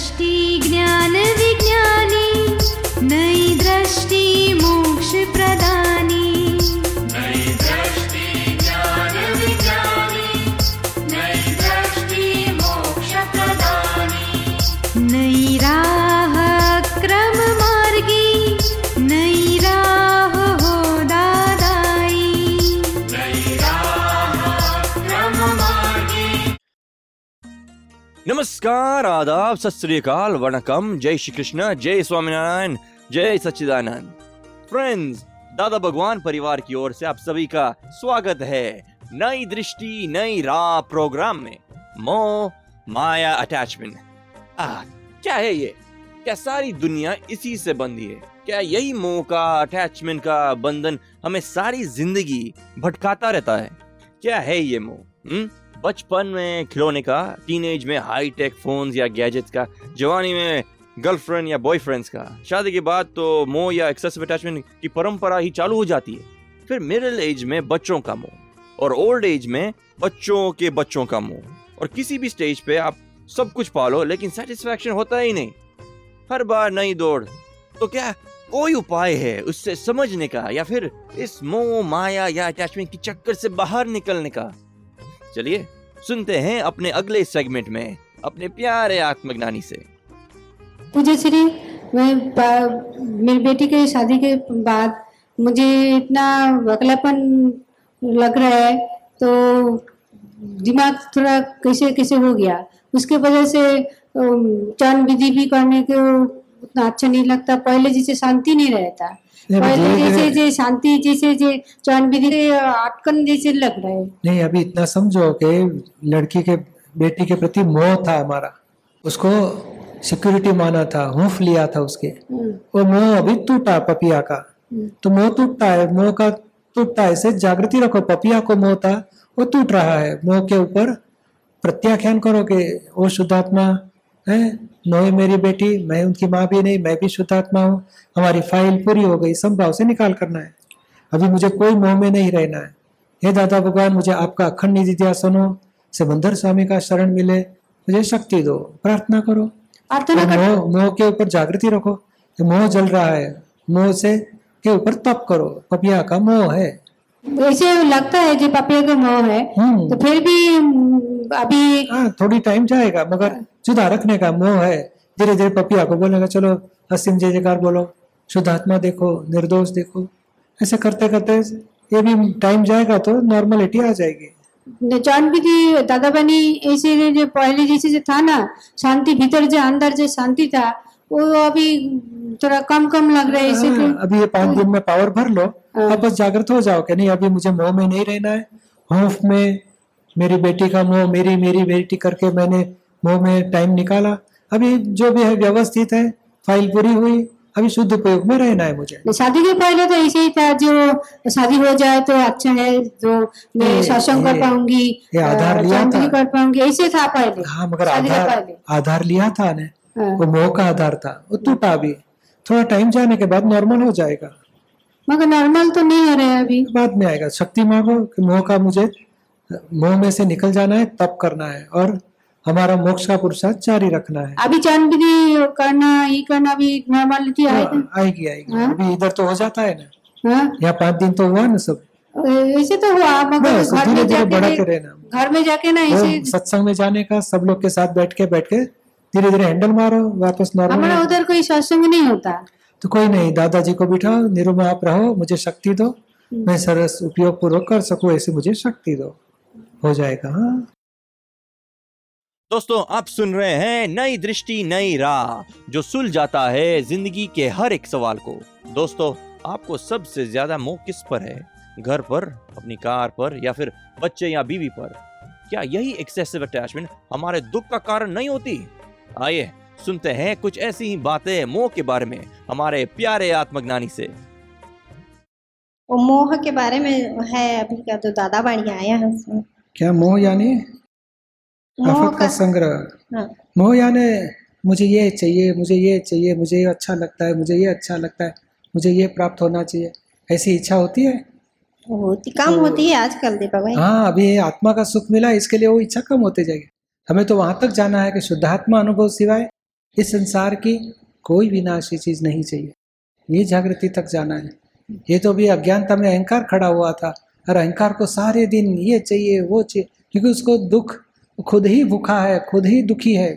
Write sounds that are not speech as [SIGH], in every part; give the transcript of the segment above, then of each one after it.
दृष्टि नमस्कार, आदाब सत वणकम। जय श्री कृष्ण जय स्वामीनारायण, जय सच्चिदानंद। फ्रेंड्स दादा भगवान परिवार की ओर से आप सभी का स्वागत है नई दृष्टि, नई राह प्रोग्राम में। मोह माया अटैचमेंट आ, क्या है ये? क्या सारी दुनिया इसी से बंधी है? क्या यही मोह का अटैचमेंट का बंधन हमें सारी ज़िंदगी भटकाता रहता है? क्या है ये मोह हम्म? बचपन में खिलौने का टीनेज में हाई टेक फोन्स या गैजेट्स का, जवानी में गर्लफ्रेंड या बॉयफ्रेंड्स का। शादी के बाद तो मोह या एक्सेसिव अटैचमेंट की परंपरा ही चालू हो जाती है। फिर मिडिल एज में बच्चों का मोह और ओल्ड एज में बच्चों के बच्चों का मोह। और किसी भी स्टेज पे आप सब कुछ पालो, लेकिन सेटिस्फेक्शन होता ही नहीं। हर बार नई दौड़। तो क्या कोई उपाय है उससे समझने का, या फिर इस मोह, माया या अटैचमेंट के चक्कर से बाहर निकलने का? चलिए, सुनते हैं अपने अगले सेगमेंट में, अपने प्यारे आत्मज्ञानी से। पूज्य श्री मैं मेरी बेटी के शादी के बाद मुझे इतना अकेलापन लग रहा है तो दिमाग थोड़ा कैसे कैसे हो गया? उसके वजह से चरण विधि भी करने को उतना अच्छा नहीं लगता, पहले जैसे शांति नहीं रहता। जैसे जे शांति जैसे जे चरण विधि अटकन जैसे लग रहा है। नहीं अभी इतना समझो कि लड़की के बेटी के प्रति मोह था हमारा। उसको सिक्योरिटी माना था हुफ लिया था उसके। हम्म, वो मोह अभी टूटा पपिया का। हम्म। तो मोह टूटता है मोह का टूटता है ऐसे जागृति रखो पपिया को मोह था वो टूट रहा है। मोह के ऊपर प्रत्याख्यान करो कि वो शुद्धात्मा है? नोए मेरी बेटी मैं उनकी माँ भी नहीं मैं भी शुद्धात्मा हूँ। हमारी फ़ाइल पूरी हो गई संभाव से निकाल करना है। अभी मुझे कोई मोह में नहीं रहना है। हे दादा भगवान मुझे आपका अखंड निधि दिया सुनो। सिमंदर स्वामी का शरण मिले मुझे शक्ति दो प्रार्थना करो। प्रार्थना कर मोह मोह के ऊपर जागृति रखो। मोह जल रहा है मोह से के ऊपर तप करो। पपिया का मोह है। ऐसे लगता है जो पपिया का मोह है हम्म। तो फिर भी हम्म, अभी हाँ थोड़ी टाइम जाएगा मगर जुदा रखने का मोह है। धीरे धीरे पपिया को बोलेगा चलो असीम जय जयकार बोलो शुद्धात्मा देखो निर्दोष देखो। ऐसे करते करते ये भी टाइम जाएगा तो नॉर्मलिटी आ जाएगी। जान भी थी दादा बनी ऐसे जो पहले जैसे जो था ना शांति भीतर जो अंदर जो शांति था वो अभी थोड़ा कम कम लग रहा है ऐसे हाँ, अभी ये पाँच दिन में पावर भर लो हाँ। अब बस जागृत हो जाओ कि नहीं अभी मुझे मोह में नहीं रहना है हौफ में मेरी बेटी का मोह मेरी मेरी बेटी करके मैंने मोह में टाइम निकाला अभी जो भी है व्यवस्थित है फ़ाइल पूरी हुई अभी शुद्ध उपयोग में रहना है मुझे शादी के पहले तो ऐसे ही था जो शादी हो जाए तो अच्छा है जो मैं सत्संग कर पाऊँगी आधार लिया था। कर पाऊँगी ऐसे था पहले हाँ मगर आधार आधार लिया था ने। वो मोह का आधार था। वो टूटा अभी थोड़ा टाइम जाने के बाद नॉर्मल हो जाएगा। मगर नॉर्मल तो नहीं हो रहा है अभी। बाद में आएगा। शक्ति मांगो कि मोह का मुझे मोह में से निकल जाना है तप करना है और हमारा मोक्ष का पुरुषार्थ जारी रखना है। अभी चाँद विधि करना ये करना अभी नॉर्मलिटी आएगा हाँ, आएगी। आएगी हाँ। अभी इधर तो हो जाता है ना। हाँ। यहाँ पाँच दिन तो हुआ ना सब। ऐसे तो हुआ मगर घर में जाके घर में जाके ना ऐसे सत्संग में जाने का सब लोग के साथ बैठ के बैठ के धीरे धीरे हैंडल मारो वापस हमारा नॉर्मल उधर कोई सत्संग नहीं होता। तो कोई नहीं दादाजी को बिठाओ निरुमा आप रहो मुझे शक्ति दो। मैं सरस उपयोग पूर्वक कर सकूँ ऐसे मुझे शक्ति दो। हो जाएगा हाँ। दोस्तों आप सुन रहे हैं नई दृष्टि नई राह जो सुल जाता है ज़िंदगी के हर एक सवाल को। दोस्तों आपको सबसे ज़्यादा मोह किस पर है? घर पर अपनी कार पर या फिर बच्चे या बीवी पर? क्या यही एक्सेसिव अटैचमेंट हमारे दुख का कारण नहीं होती? आइए सुनते हैं कुछ ऐसी ही बातें मोह के बारे में हमारे प्यारे आत्मज्ञानी से। मोह के बारे में है अभी का तो दादा बाड़ी आया है उसमें। क्या मोह यानी? मोह आफत का का संग्रह। हाँ। मोह यानी मुझे ये चाहिए मुझे ये चाहिए मुझे ये अच्छा लगता है मुझे ये अच्छा लगता है मुझे ये प्राप्त होना चाहिए। ऐसी इच्छा होती है? होती कम तो, होती है आजकल दीपक भाई। हाँ अभी आत्मा का सुख मिला इसके लिए वो इच्छा कम होते जाएगी। हमें तो वहाँ तक जाना है कि शुद्धात्मा अनुभव सिवाय इस संसार की कोई विनाशी चीज़ नहीं चाहिए। ये जागृति तक जाना है। ये तो भी अज्ञानता में अहंकार खड़ा हुआ था और अहंकार को सारे दिन ये चाहिए, वो चाहिए, क्योंकि उसको दुख खुद ही भूखा है, खुद ही दुखी है।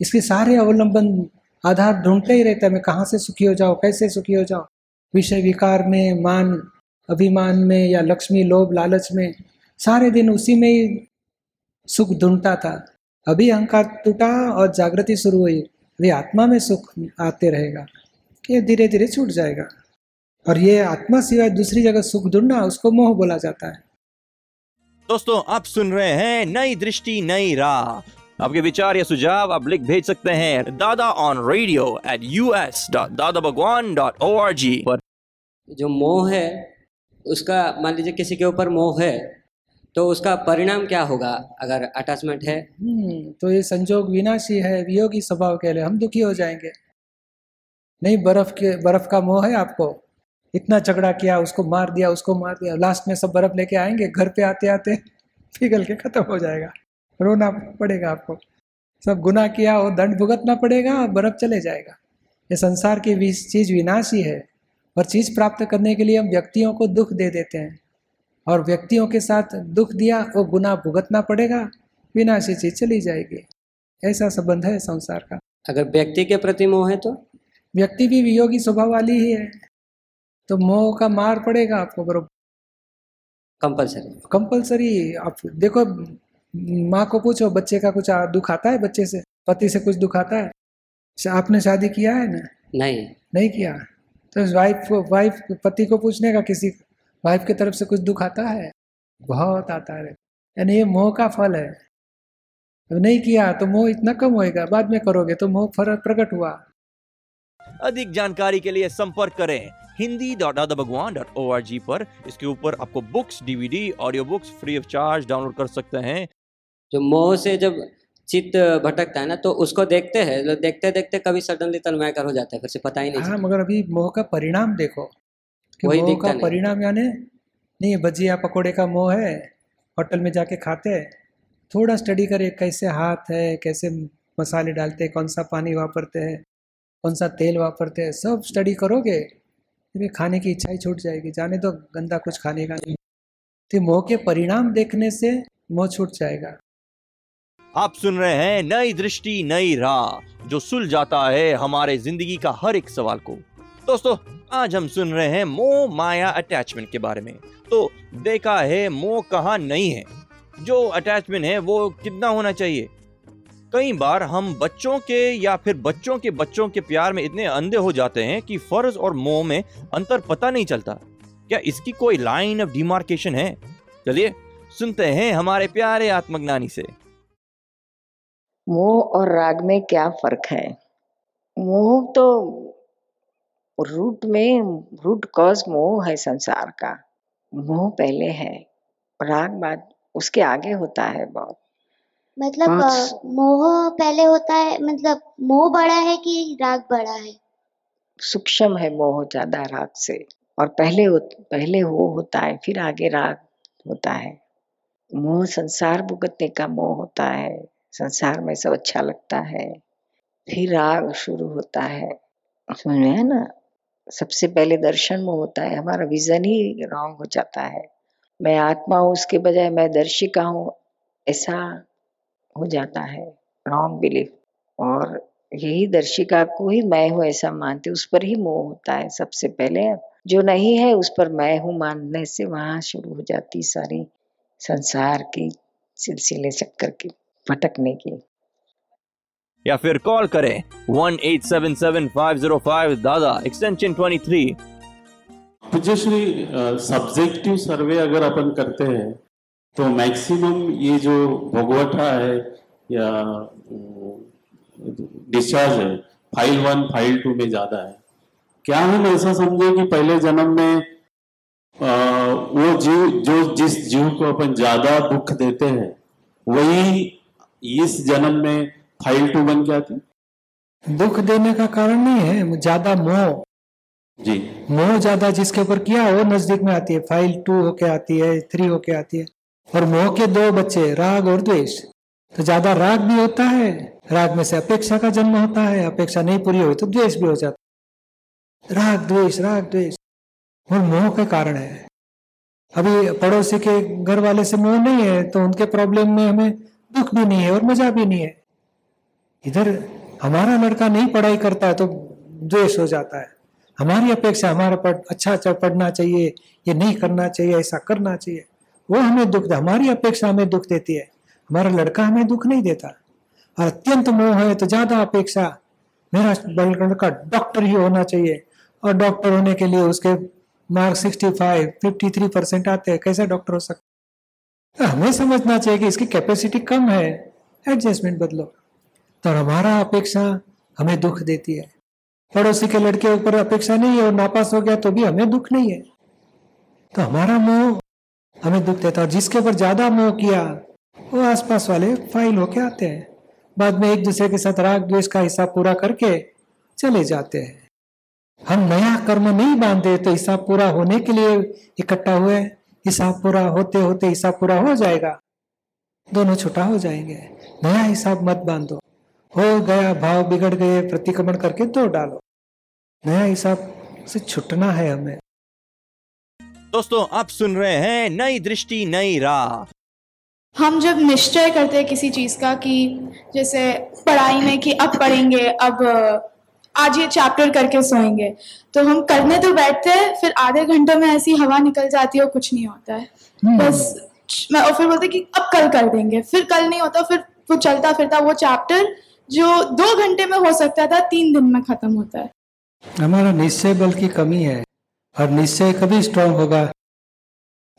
इसके सारे अवलंबन आधार ढूंढते ही रहता है, मैं कहाँ से सुखी हो जाओ कैसे सुखी हो जाओ विषय विकार में, मान, अभिमान में या लक्ष्मी, लोभ, लालच में, सारे दिन उसी में ही सुख ढूंढता था। अभी अहंकार टूटा और जागृति शुरू हुई अभी आत्मा में सुख आते रहेगा ये धीरे धीरे छूट जाएगा। और ये आत्मा सिवाय दूसरी जगह सुख ढूंढना उसको मोह बोला जाता है। दोस्तों आप सुन रहे हैं नई दृष्टि नई राह। आपके विचार या सुझाव आप लिख भेज सकते हैं Dada on radio at U S dot Dada Bhagwan dot O R G पर। जो मोह है उसका मान लीजिए किसी के ऊपर मोह है तो उसका परिणाम क्या होगा अगर अटैचमेंट है? हम्म, तो ये संजोग विनाशी है वियोगी स्वभाव के लिए हम दुखी हो जाएँगे। नहीं बर्फ़ के बर्फ़ का मोह है आपको। इतना झगड़ा किया उसको मार दिया उसको मार दिया लास्ट में सब बर्फ़ लेके आएँगे घर पे आते आते [LAUGHS] पिघल के खत्म हो जाएगा। रोना पड़ेगा आपको। सब गुना किया और दंड भुगतना पड़ेगा और बर्फ़ चले जाएगा। ये संसार की चीज़ विनाशी है और चीज़ प्राप्त करने के लिए हम व्यक्तियों को दुख दे देते हैं। और व्यक्तियों के साथ दुख दिया वो गुनाह भुगतना पड़ेगा विनाशी चीज़ चली जाएगी। ऐसा संबंध है संसार का। अगर व्यक्ति के प्रति मोह है तो? व्यक्ति भी वियोगी स्वभाव वाली ही है। तो मोह का मार पड़ेगा आपको बरोबर? कंपलसरी। कंपलसरी। आप देखो माँ को पूछो बच्चे का कुछ दुख आता है बच्चे से? पति से कुछ दुख आता है? आपने शादी किया है ना? नहीं। नहीं किया? तो वाइफ वाइफ पति को पूछने का किसी वाइफ की तरफ़ से कुछ दुख आता है? बहुत आता है। यानी ये मोह का फल है। अब नहीं किया तो मोह इतना कम होएगा बाद में करोगे तो मोह फ़र्क प्रकट हुआ। अधिक जानकारी के लिए संपर्क करें Hindi dot Dada Bhagwan dot O R G पर। इसके ऊपर आपको books DVD audio books free of charge download कर सकते हैं। जो मोह से जब चित्त भटकता है ना तो उसको देखते हैं। तो देखते देखते कभी सडनली तन्मयकर हो जाता है फिर से पता ही नहीं हाँ मगर अभी मोह का परिणाम देखो। वही दिखता का परिणाम यानी नहीं भजिया पकोड़े का मोह है होटल में जाके खाते हैं थोड़ा स्टडी करे कैसे हाथ है कैसे मसाले डालते हैं कौन सा पानी वापरते हैं कौन सा तेल वापरते हैं सब स्टडी करोगे फिर खाने की इच्छा ही छूट जाएगी। जाने तो गंदा कुछ खाने का नहीं। तो मोह के परिणाम देखने से मोह छूट जाएगा। आप सुन रहे हैं नई दृष्टि नई राह जो सुल जाता है हमारे ज़िंदगी का हर एक सवाल को। दोस्तों, आज हम सुन रहे हैं मोह माया अटैचमेंट के बारे में। तो देखा है मोह कहाँ नहीं है। जो अटैचमेंट है वो कितना होना चाहिए? कई बार हम बच्चों के या फिर बच्चों के बच्चों के प्यार में इतने अंधे हो जाते हैं कि फ़र्ज़ और मोह में अंतर पता नहीं चलता। क्या इसकी कोई लाइन ऑफ़ डिमार्केशन है? चलिए, सुनते हैं हमारे प्यारे आत्मज्ञानी से। मोह और राग में क्या फ़र्क है? मोह तो रूट में रूट कॉज मोह है संसार का। मोह पहले है राग बाद उसके आगे होता है बहुत। मतलब मोह पहले होता है मतलब मोह बड़ा है कि राग बड़ा है? सूक्ष्म है मोह ज़्यादा राग से और पहले हो, पहले वो होता है फिर आगे राग होता है। मोह संसार भुगतने का मोह होता है संसार में सब अच्छा लगता है फिर राग शुरू होता है। समझ में है ना? सबसे पहले दर्शन मोह होता है, हमारा विजन ही रॉन्ग हो जाता है। मैं आत्मा हूँ, उसके बजाय मैं दर्शिका हूँ, ऐसा हो जाता है रॉन्ग बिलीफ और यही दर्शिका को ही मैं हूँ ऐसा मानते, उस पर ही मोह होता है सबसे पहले। जो नहीं है, उस पर मैं हूँ मानने से वहाँ शुरू हो जाती सारी संसार की सिलसिले चक्कर की, भटकने की। या फिर कॉल करें one eight seven seven five zero five Dada extension twenty three पूज्यश्री subjective survey अगर अपन करते हैं तो मैक्सिमम ये जो भोगवटा है या डिस्चार्ज है फ़ाइल वन फ़ाइल टू में ज़्यादा है। क्या हम ऐसा समझे कि पहले जन्म में अ, वो जीव जो जिस जीव को अपन ज़्यादा दुख देते हैं वही इस जन्म में फ़ाइल टू बन के आती दुख देने का कारण नहीं है ज़्यादा मोह। जी। मोह ज़्यादा जिसके ऊपर किया वो नज़दीक में आती है। फ़ाइल टू होके आती है थ्री होके आती है। और मोह के दो बच्चे राग और द्वेष। तो ज़्यादा राग भी होता है राग में से अपेक्षा का जन्म होता है अपेक्षा नहीं पूरी हुई तो द्वेष भी हो जाता है। राग द्वेष राग द्वेष। और मोह के कारण है। अभी पड़ोसी के घर वाले से मोह नहीं है तो उनके प्रॉब्लम में हमें दुख भी नहीं है और मज़ा भी नहीं है। इधर हमारा लड़का नहीं पढ़ाई करता है तो द्वेष हो जाता है। हमारी अपेक्षा, हमारा पढ़ अच्छा अच्छा पढ़ना चाहिए, ये नहीं करना चाहिए, ऐसा करना चाहिए। वो हमें दुख दे, हमारी अपेक्षा हमें दुख देती है। हमारा लड़का हमें दुख नहीं देता। और अत्यंत मोह है तो ज़्यादा अपेक्षा। मेरा लड़का डॉक्टर ही होना चाहिए। और डॉक्टर होने के लिए उसके mark sixty five, fifty three percent आते हैं। कैसे डॉक्टर हो सकता तो हमें समझना चाहिए कि इसकी कैपेसिटी कम है। एडजस्टमेंट बदलो। तो हमारा अपेक्षा हमें दुख देती है। पड़ोसी के लड़के ऊपर अपेक्षा नहीं है और नापास हो गया तो भी हमें दुख नहीं है। तो हमारा मोह हमें दुख देता है जिसके ऊपर ज़्यादा मोह किया, वो आसपास वाले फ़ाइल होके आते हैं। बाद में एक दूसरे के साथ राग द्वेष का हिसाब पूरा करके चले जाते हैं। हम नया कर्म नहीं बांधे तो हिसाब पूरा होने के लिए इकट्ठा हुए, हिसाब पूरा होते होते हिसाब पूरा हो जाएगा। दोनों छुटा हो जाएँगे। नया हिसाब मत बांधो। हो गया भाव बिगड़ गए प्रतिक्रमण करके दो डालो। नया हिसाब से छुटना है हमें। दोस्तों आप सुन रहे हैं नई दृष्टि नई राह। हम जब निश्चय करते हैं किसी चीज़ का कि जैसे पढ़ाई में कि अब पढ़ेंगे अब आज ये चैप्टर करके सोएँगे तो हम करने तो बैठते हैं फिर आधे घंटे में ऐसी हवा निकल जाती है और कुछ नहीं होता है। हम्म। बस मैं और फिर बोलते कि अब कल कर देंगे फिर कल नहीं होता फिर वो चलता फिरता वो चैप्टर जो दो घंटे में हो सकता था, तीन दिन में खत्म होता है। हमारा निश्चय बल की कमी है और निश्चय कभी स्ट्रांग होगा।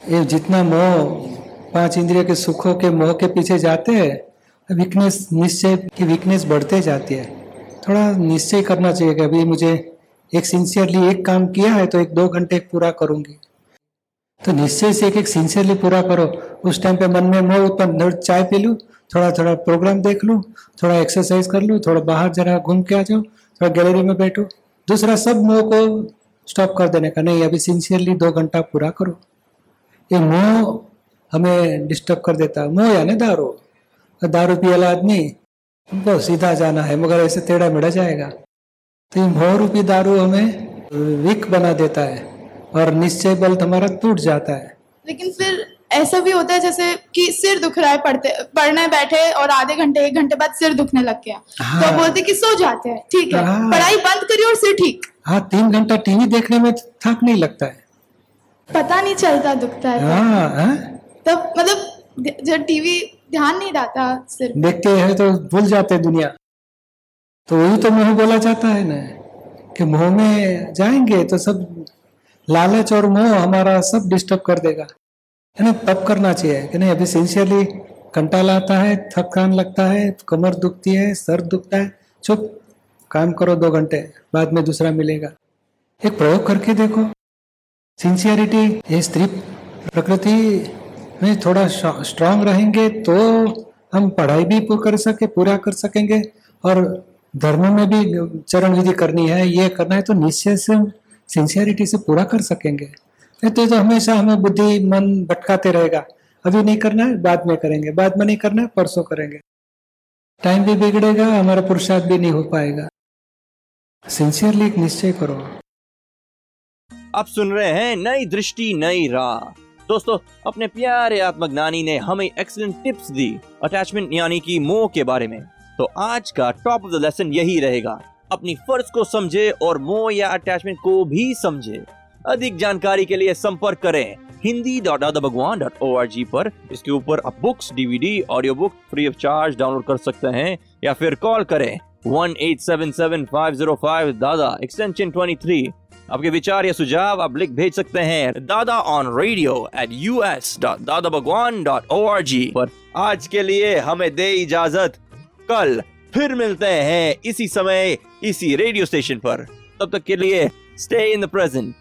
ये जितना मोह पाँच इंद्रिय के सुखों के मोह के पीछे जाते हैं वीकनेस निश्चय की वीकनेस बढ़ते जाती है। थोड़ा निश्चय करना चाहिए कि अभी मुझे एक सिंसियरली एक काम किया है तो एक दो घंटे पूरा करूँगी। तो निश्चय से एक एक सिंसियरली पूरा करो। उस टाइम पे मन में मोह उत्पन्न, चाय पी लूँ थोड़ा थोड़ा प्रोग्राम देख लूँ, थोड़ा एक्सरसाइज कर लूँ, थोड़ा बाहर जरा घूम के आ जाओ थोड़ा गैलरी में बैठो। दूसरा सब मोह को स्टॉप कर देने का, नहीं, अभी सिंसियरली दो घंटा पूरा करो। ये मोह हमें डिस्टर्ब कर देता मोह यानी दारू? दारू पियला आदमी हमको सीधा जाना है, मगर ऐसे टेढ़ा मेढ़ा जाएगा। तो ये मोह रूपी दारू हमें वीक बना देता है, और निश्चय बल हमारा टूट जाता है। लेकिन फिर ऐसा भी होता है जैसे कि सिर दुख रहा है पढ़ते पढ़ने बैठे और आधे घंटे एक घंटे बाद सिर दुखने लग गया। हाँ। तो बोलते कि सो जाते हैं ठीक है। हाँ। पढ़ाई बंद करिए और सिर ठीक। हाँ तीन घंटा टीवी देखने में थक नहीं लगता है। पता नहीं चलता दुखता है हाँ हाँ। तब मतलब जब टीवी ध्यान नहीं रहता सिर देखते हैं तो भूल जाते दुनिया। तो वही तो मोह बोला जाता है ना कि मोह में जाएँगे तो सब लालच और मोह हमारा सब डिस्टर्ब कर देगा। है ना, तब करना चाहिए। कि नहीं, अभी सिंसियरली कंटाला आता है थकान लगता है, कमर दुखती है, सर दुखता है, चुप, काम करो दो घंटे, बाद में दूसरा मिलेगा। एक प्रयोग करके देखो। सिंसियरिटी ये स्त्री प्रकृति में थोड़ा स्ट्रांग रहेंगे तो हम पढ़ाई भी कर सके, पूरा कर सकेंगे और धर्म में भी चरण विधि करनी है, ये करना है तो निश्चय से सिंसियरिटी से पूरा कर सकेंगे। नहीं तो, तो हमेशा हमें बुद्धि मन भटकाते रहेगा। अभी नहीं करना है बाद में करेंगे। बाद में नहीं करना है परसों करेंगे। टाइम भी बिगड़ेगा हमारा पुरुषार्थ भी नहीं हो पाएगा। सिंसियरली एक निश्चय करो। आप सुन रहे हैं नई दृष्टि नई राह। दोस्तों अपने प्यारे आत्मज्ञानी ने हमें एक्सीलेंट टिप्स दी अटैचमेंट यानी कि मोह के बारे में। तो आज का टॉप ऑफ़ द लेसन यही रहेगा। अपनी फ़र्ज़ को समझे और मोह या अटैचमेंट को भी समझे। अधिक जानकारी के लिए संपर्क करें Hindi dot Dada Bhagwan dot O R G पर। इसके ऊपर आप books DVD audio book free of charge download कर सकते हैं, या फिर कॉल करें one eight seven seven five zero five Dada extension twenty three आपके विचार या सुझाव आप लिख भेज सकते हैं Dada on radio at U S dot Dada Bhagwan dot O R G पर। आज के लिए हमें दे इजाज़त। कल फिर मिलते हैं इसी समय, इसी रेडियो स्टेशन पर। तब तक के लिए स्टे इन द प्रेजेंट